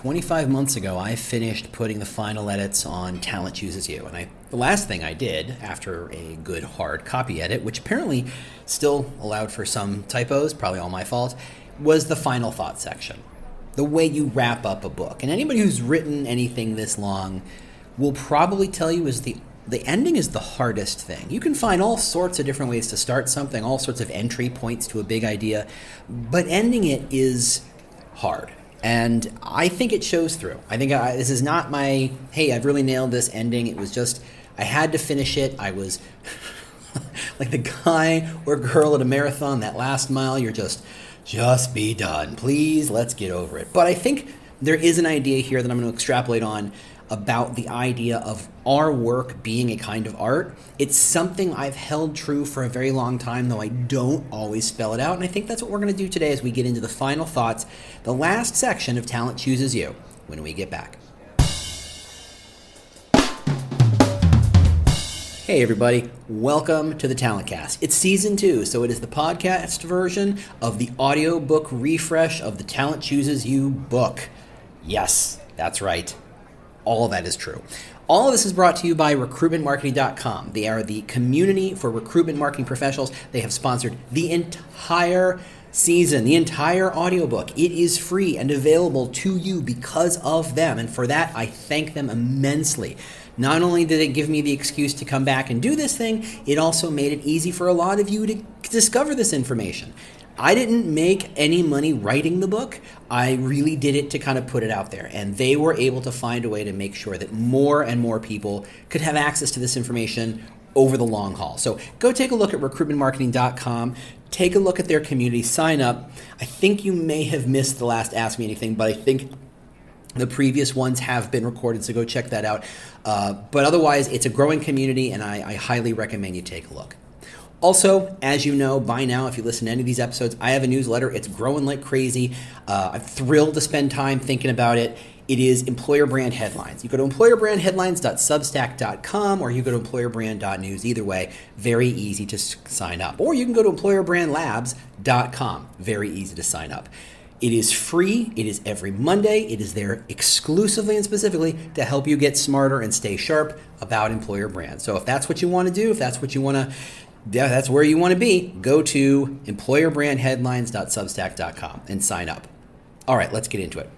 25 months ago, I finished putting the final edits on Talent Chooses You. And I, the last thing I did after a good hard copy edit, which apparently still allowed for some typos, probably all my fault, was the final thought section. The way you wrap up a book. And anybody who's written anything this long will probably tell you is the the ending is the hardest thing. You can find all sorts of different ways to start something, all sorts of entry points to a big idea, but ending it is hard and I think it shows through. I think I, this is not my hey, I've really nailed this ending. It was just I had to finish it. I was like the guy or girl at a marathon that last mile. You're just just be done, please. Let's get over it. But I think there is an idea here that I'm going to extrapolate on about the idea of our work being a kind of art. It's something I've held true for a very long time, though I don't always spell it out. And I think that's what we're going to do today as we get into the final thoughts, the last section of Talent Chooses You, when we get back. Hey, everybody, welcome to the Talent Cast. It's season two, so it is the podcast version of the audiobook refresh of the Talent Chooses You book. Yes, that's right all of that is true. All of this is brought to you by recruitmentmarketing.com. They are the community for recruitment marketing professionals. They have sponsored the entire season, the entire audiobook. It is free and available to you because of them. And for that, I thank them immensely. Not only did it give me the excuse to come back and do this thing, it also made it easy for a lot of you to discover this information. I didn't make any money writing the book. I really did it to kind of put it out there. And they were able to find a way to make sure that more and more people could have access to this information over the long haul. So go take a look at recruitmentmarketing.com. Take a look at their community, sign up. I think you may have missed the last Ask Me Anything, but I think the previous ones have been recorded, so go check that out. Uh, but otherwise, it's a growing community, and I, I highly recommend you take a look. Also, as you know by now, if you listen to any of these episodes, I have a newsletter. It's growing like crazy. Uh, I'm thrilled to spend time thinking about it. It is employer brand headlines. You go to employerbrandheadlines.substack.com or you go to employerbrand.news. Either way, very easy to sign up. Or you can go to employerbrandlabs.com. Very easy to sign up. It is free. It is every Monday. It is there exclusively and specifically to help you get smarter and stay sharp about employer brand. So if that's what you want to do, if that's what you want to yeah, that's where you want to be. Go to employerbrandheadlines.substack.com and sign up. All right, let's get into it.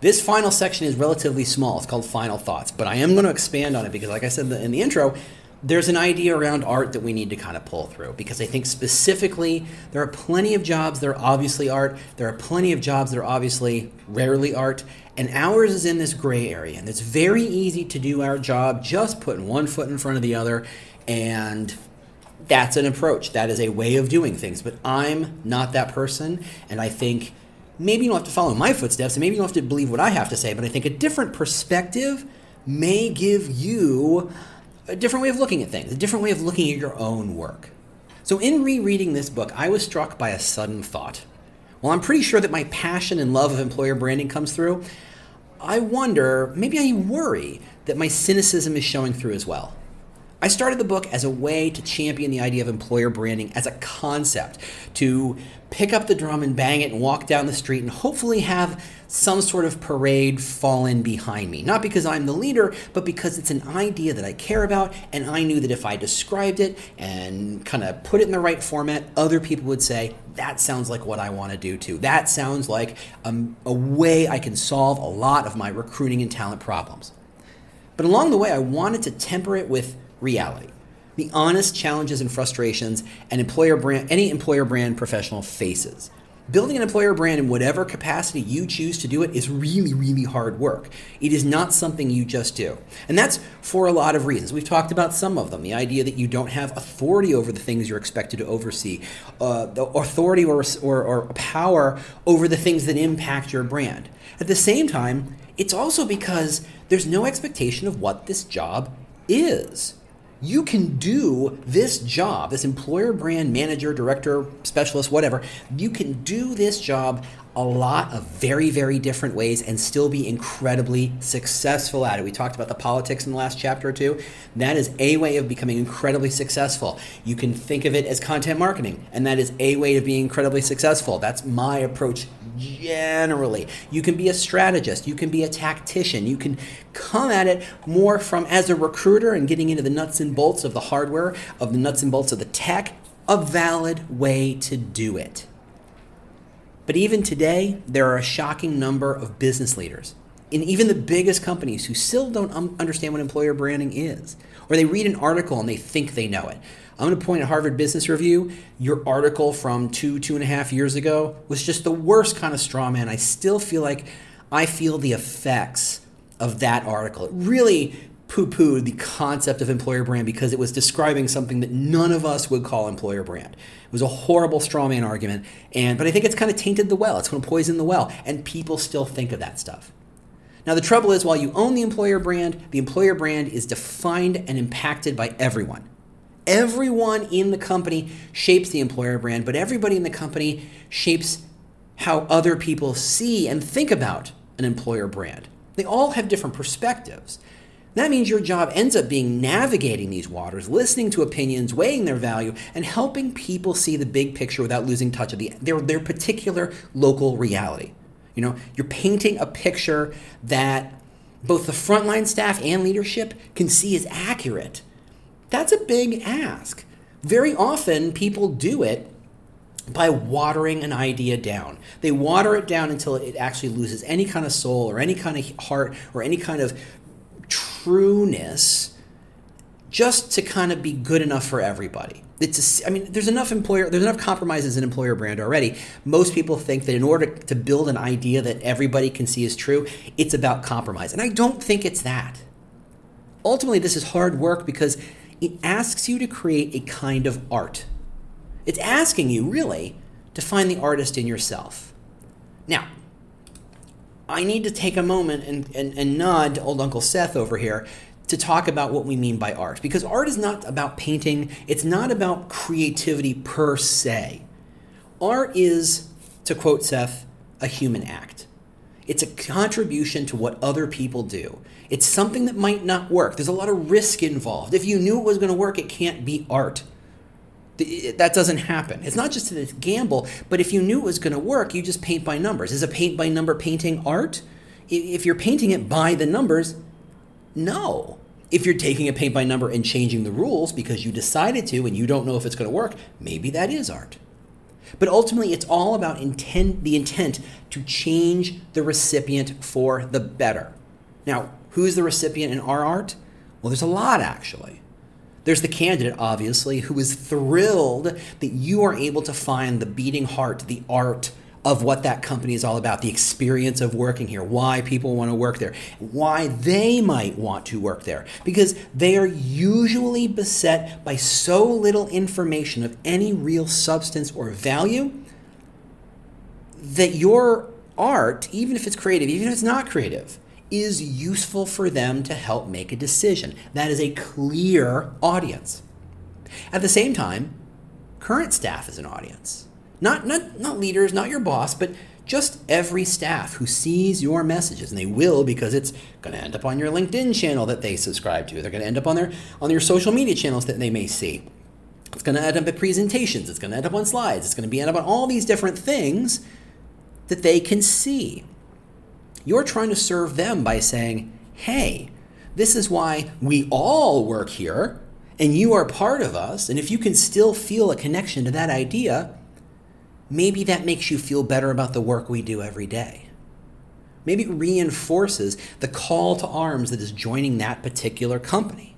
This final section is relatively small. It's called Final Thoughts, but I am going to expand on it because, like I said in the intro, there's an idea around art that we need to kind of pull through because I think specifically there are plenty of jobs that are obviously art, there are plenty of jobs that are obviously rarely art, and ours is in this gray area. And it's very easy to do our job just putting one foot in front of the other and that's an approach. That is a way of doing things. But I'm not that person, and I think maybe you don't have to follow my footsteps, and maybe you don't have to believe what I have to say, but I think a different perspective may give you a different way of looking at things, a different way of looking at your own work. So, in rereading this book, I was struck by a sudden thought. Well, I'm pretty sure that my passion and love of employer branding comes through. I wonder, maybe I worry that my cynicism is showing through as well. I started the book as a way to champion the idea of employer branding as a concept, to pick up the drum and bang it and walk down the street and hopefully have some sort of parade fall in behind me. Not because I'm the leader, but because it's an idea that I care about, and I knew that if I described it and kind of put it in the right format, other people would say, that sounds like what I want to do too. That sounds like um, a way I can solve a lot of my recruiting and talent problems. But along the way, I wanted to temper it with reality. The honest challenges and frustrations an employer brand, any employer brand professional faces. Building an employer brand in whatever capacity you choose to do it is really, really hard work. It is not something you just do. And that's for a lot of reasons. We've talked about some of them. The idea that you don't have authority over the things you're expected to oversee, uh, the authority or, or, or power over the things that impact your brand. At the same time, it's also because there's no expectation of what this job is you can do this job, this employer brand manager, director, specialist, whatever. You can do this job a lot of very, very different ways and still be incredibly successful at it. We talked about the politics in the last chapter or two. That is a way of becoming incredibly successful. You can think of it as content marketing, and that is a way of being incredibly successful. That's my approach generally. You can be a strategist, you can be a tactician, you can come at it more from as a recruiter and getting into the nuts and bolts of the hardware, of the nuts and bolts of the tech, a valid way to do it. But even today, there are a shocking number of business leaders in even the biggest companies who still don't understand what employer branding is. Or they read an article and they think they know it. I'm going to point at Harvard Business Review. Your article from two, two and a half years ago was just the worst kind of straw man. I still feel like I feel the effects of that article. It really poo pooed the concept of employer brand because it was describing something that none of us would call employer brand. It was a horrible straw man argument, and but I think it's kind of tainted the well. It's going to poison the well, and people still think of that stuff. Now, the trouble is, while you own the employer brand, the employer brand is defined and impacted by everyone. Everyone in the company shapes the employer brand, but everybody in the company shapes how other people see and think about an employer brand. They all have different perspectives. That means your job ends up being navigating these waters, listening to opinions, weighing their value, and helping people see the big picture without losing touch of the, their, their particular local reality. You know, you're painting a picture that both the frontline staff and leadership can see as accurate that's a big ask. Very often, people do it by watering an idea down. They water it down until it actually loses any kind of soul or any kind of heart or any kind of trueness just to kind of be good enough for everybody. It's a, I mean, there's enough employer, there's enough compromises in employer brand already. Most people think that in order to build an idea that everybody can see is true, it's about compromise. And I don't think it's that. Ultimately, this is hard work because it asks you to create a kind of art. It's asking you, really, to find the artist in yourself. Now, I need to take a moment and, and, and nod to old Uncle Seth over here to talk about what we mean by art. Because art is not about painting, it's not about creativity per se. Art is, to quote Seth, a human act. It's a contribution to what other people do. It's something that might not work. There's a lot of risk involved. If you knew it was going to work, it can't be art. That doesn't happen. It's not just a gamble, but if you knew it was going to work, you just paint by numbers. Is a paint by number painting art? If you're painting it by the numbers, no. If you're taking a paint by number and changing the rules because you decided to and you don't know if it's going to work, maybe that is art. But ultimately, it's all about intent, the intent to change the recipient for the better. Now, who's the recipient in our art? Well, there's a lot actually. There's the candidate, obviously, who is thrilled that you are able to find the beating heart, the art of what that company is all about, the experience of working here, why people want to work there, why they might want to work there. Because they are usually beset by so little information of any real substance or value that your art, even if it's creative, even if it's not creative, is useful for them to help make a decision. That is a clear audience. At the same time, current staff is an audience. Not, not, not leaders, not your boss, but just every staff who sees your messages, and they will because it's going to end up on your LinkedIn channel that they subscribe to. They're going to end up on their on your social media channels that they may see. It's going to end up at presentations. It's going to end up on slides. It's going to be end up on all these different things that they can see. You're trying to serve them by saying, "Hey, this is why we all work here, and you are part of us. And if you can still feel a connection to that idea." maybe that makes you feel better about the work we do every day. Maybe it reinforces the call to arms that is joining that particular company.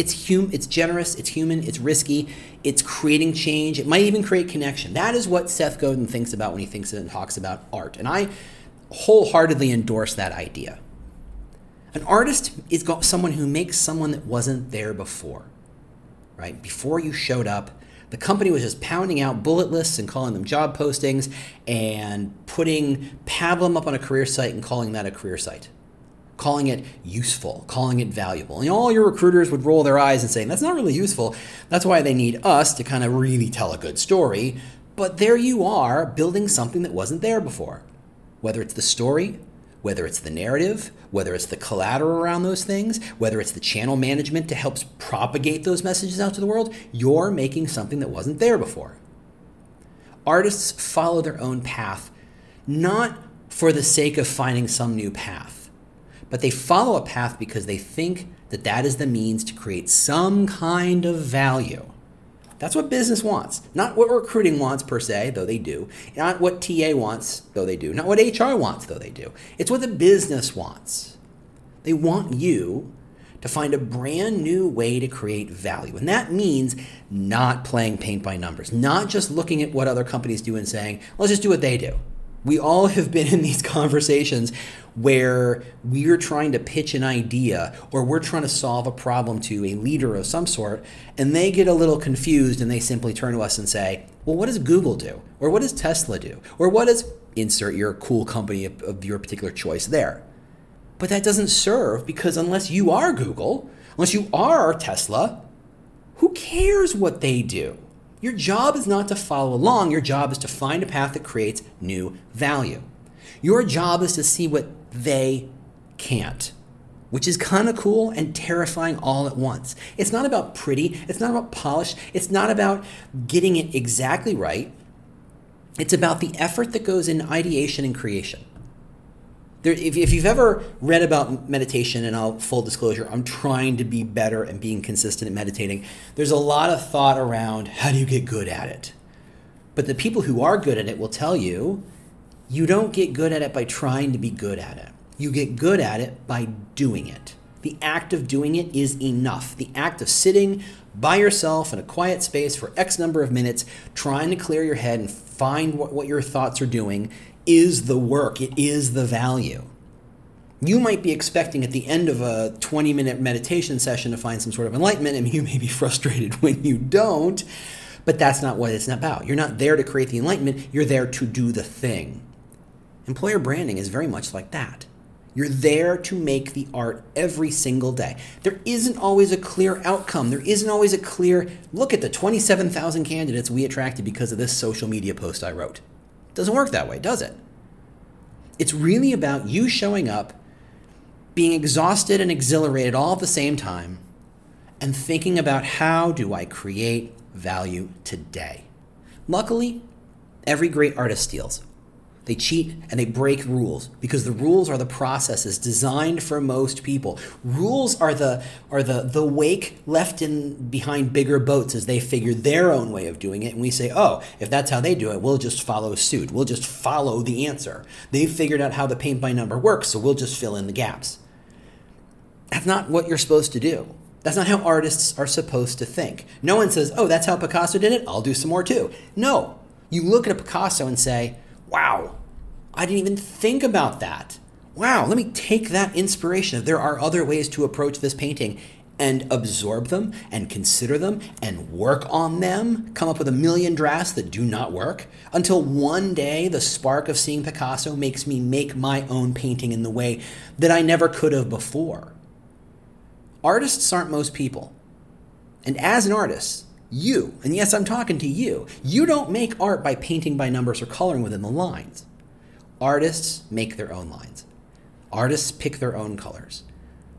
It's hum- it's generous, it's human, it's risky, it's creating change. It might even create connection. That is what Seth Godin thinks about when he thinks and talks about art. And I wholeheartedly endorse that idea. An artist is someone who makes someone that wasn't there before. Right? Before you showed up, the company was just pounding out bullet lists and calling them job postings and putting Pablum up on a career site and calling that a career site calling it useful, calling it valuable. And all your recruiters would roll their eyes and say, that's not really useful. That's why they need us to kind of really tell a good story. But there you are building something that wasn't there before. Whether it's the story, whether it's the narrative, whether it's the collateral around those things, whether it's the channel management to help propagate those messages out to the world, you're making something that wasn't there before. Artists follow their own path, not for the sake of finding some new path but they follow a path because they think that that is the means to create some kind of value. That's what business wants. Not what recruiting wants per se, though they do. Not what TA wants, though they do. Not what HR wants, though they do. It's what the business wants. They want you to find a brand new way to create value. And that means not playing paint by numbers, not just looking at what other companies do and saying, let's just do what they do. We all have been in these conversations where we're trying to pitch an idea or we're trying to solve a problem to a leader of some sort, and they get a little confused and they simply turn to us and say, Well, what does Google do? Or what does Tesla do? Or what does insert your cool company of, of your particular choice there? But that doesn't serve because unless you are Google, unless you are Tesla, who cares what they do? Your job is not to follow along, your job is to find a path that creates new value. Your job is to see what they can't, which is kind of cool and terrifying all at once. It's not about pretty, it's not about polish, it's not about getting it exactly right. It's about the effort that goes in ideation and creation. There, if, if you've ever read about meditation, and I'll full disclosure, I'm trying to be better and being consistent at meditating. There's a lot of thought around how do you get good at it. But the people who are good at it will tell you you don't get good at it by trying to be good at it. You get good at it by doing it. The act of doing it is enough. The act of sitting by yourself in a quiet space for X number of minutes, trying to clear your head and find what, what your thoughts are doing, is the work. It is the value. You might be expecting at the end of a 20 minute meditation session to find some sort of enlightenment, and you may be frustrated when you don't, but that's not what it's about. You're not there to create the enlightenment, you're there to do the thing. Employer branding is very much like that. You're there to make the art every single day. There isn't always a clear outcome. There isn't always a clear look at the 27,000 candidates we attracted because of this social media post I wrote. Doesn't work that way, does it? It's really about you showing up, being exhausted and exhilarated all at the same time, and thinking about how do I create value today. Luckily, every great artist steals. They cheat and they break rules because the rules are the processes designed for most people. Rules are the are the the wake left in behind bigger boats as they figure their own way of doing it and we say, "Oh, if that's how they do it, we'll just follow suit. We'll just follow the answer. They've figured out how the paint by number works, so we'll just fill in the gaps." That's not what you're supposed to do. That's not how artists are supposed to think. No one says, "Oh, that's how Picasso did it. I'll do some more too." No. You look at a Picasso and say, "Wow, I didn't even think about that. Wow, let me take that inspiration. There are other ways to approach this painting and absorb them and consider them and work on them, come up with a million drafts that do not work, until one day the spark of seeing Picasso makes me make my own painting in the way that I never could have before. Artists aren't most people. And as an artist, you, and yes, I'm talking to you, you don't make art by painting by numbers or coloring within the lines. Artists make their own lines. Artists pick their own colors.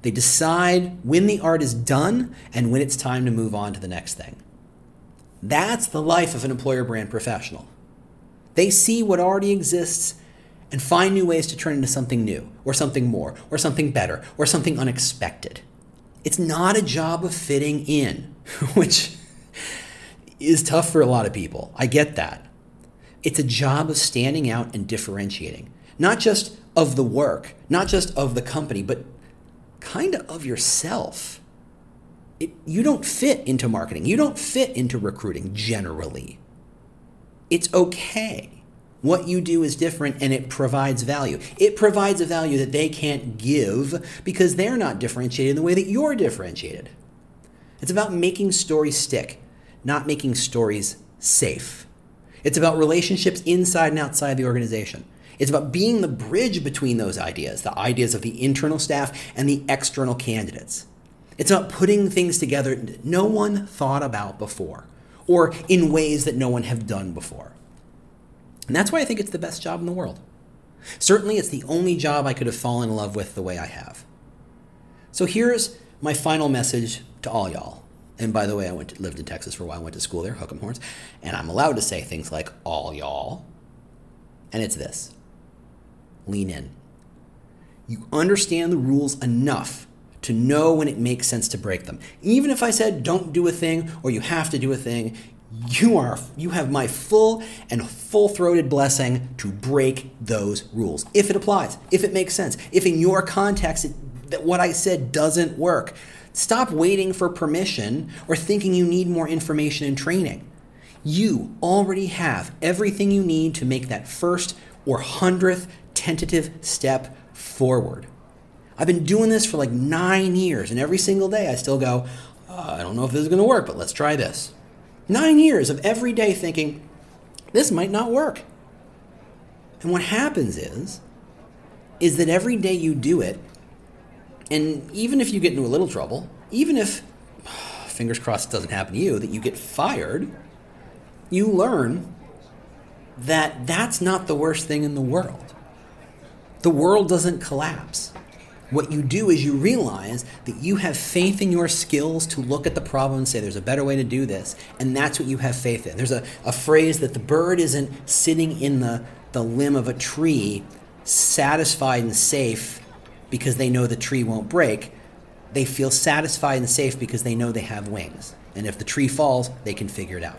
They decide when the art is done and when it's time to move on to the next thing. That's the life of an employer brand professional. They see what already exists and find new ways to turn into something new, or something more, or something better, or something unexpected. It's not a job of fitting in, which is tough for a lot of people. I get that. It's a job of standing out and differentiating, not just of the work, not just of the company, but kind of of yourself. it, you don't fit into marketing. You don't fit into recruiting generally. It's okay. What you do is different and it provides value. It provides a value that they can't give because they're not differentiated in the way that you're differentiated. It's about making stories stick, not making stories safe. It's about relationships inside and outside the organization. It's about being the bridge between those ideas, the ideas of the internal staff and the external candidates. It's about putting things together no one thought about before or in ways that no one have done before. And that's why I think it's the best job in the world. Certainly, it's the only job I could have fallen in love with the way I have. So here's my final message to all y'all. And by the way, I went to, lived in Texas for a while. I went to school there, Hook'em Horns, and I'm allowed to say things like all y'all. And it's this: lean in. You understand the rules enough to know when it makes sense to break them. Even if I said don't do a thing or you have to do a thing, you are you have my full and full-throated blessing to break those rules if it applies if it makes sense if in your context it, that what i said doesn't work stop waiting for permission or thinking you need more information and training. You already have everything you need to make that first or hundredth tentative step forward. I've been doing this for like nine years and every single day i still go uh, i don't know if this is going to work but let's try this. Nine years of every day thinking, this might not work. And what happens is, is that every day you do it, and even if you get into a little trouble, even if, fingers crossed it doesn't happen to you, that you get fired, you learn that that's not the worst thing in the world. The world doesn't collapse. What you do is you realize that you have faith in your skills to look at the problem and say, there's a better way to do this. And that's what you have faith in. There's a, a phrase that the bird isn't sitting in the, the limb of a tree, satisfied and safe because they know the tree won't break. They feel satisfied and safe because they know they have wings. And if the tree falls, they can figure it out.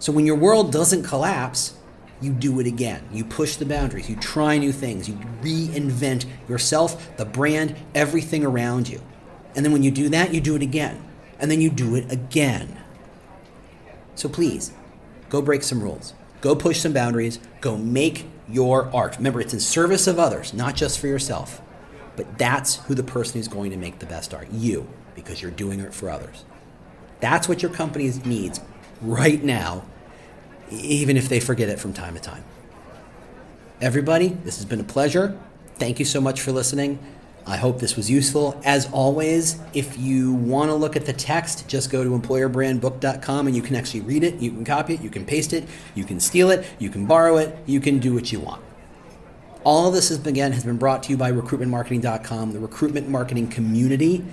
So when your world doesn't collapse, you do it again. You push the boundaries. You try new things. You reinvent yourself, the brand, everything around you. And then when you do that, you do it again. And then you do it again. So please, go break some rules. Go push some boundaries. Go make your art. Remember, it's in service of others, not just for yourself. But that's who the person who's going to make the best art you, because you're doing it for others. That's what your company needs right now even if they forget it from time to time. Everybody, this has been a pleasure. Thank you so much for listening. I hope this was useful. As always, if you want to look at the text, just go to employerbrandbook.com and you can actually read it. You can copy it, you can paste it, you can steal it, you can borrow it, you can do what you want. All of this has, again has been brought to you by recruitmentmarketing.com, the recruitment marketing community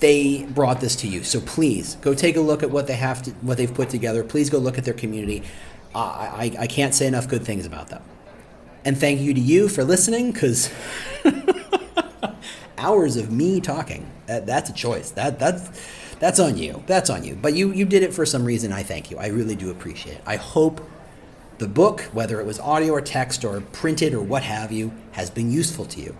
they brought this to you. So please go take a look at what they have to, what they've put together. Please go look at their community. Uh, I, I can't say enough good things about them. And thank you to you for listening, because hours of me talking, that, that's a choice. That that's that's on you. That's on you. But you you did it for some reason. I thank you. I really do appreciate it. I hope the book, whether it was audio or text or printed or what have you, has been useful to you.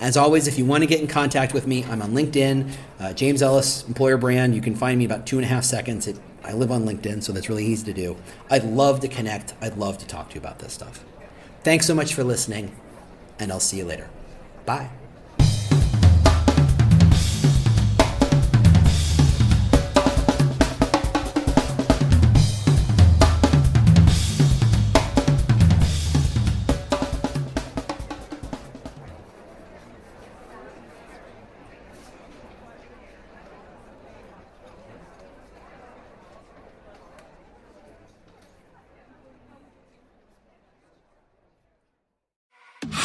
As always, if you want to get in contact with me, I'm on LinkedIn, uh, James Ellis, employer brand. You can find me about two and a half seconds. It, I live on LinkedIn, so that's really easy to do. I'd love to connect. I'd love to talk to you about this stuff. Thanks so much for listening, and I'll see you later. Bye.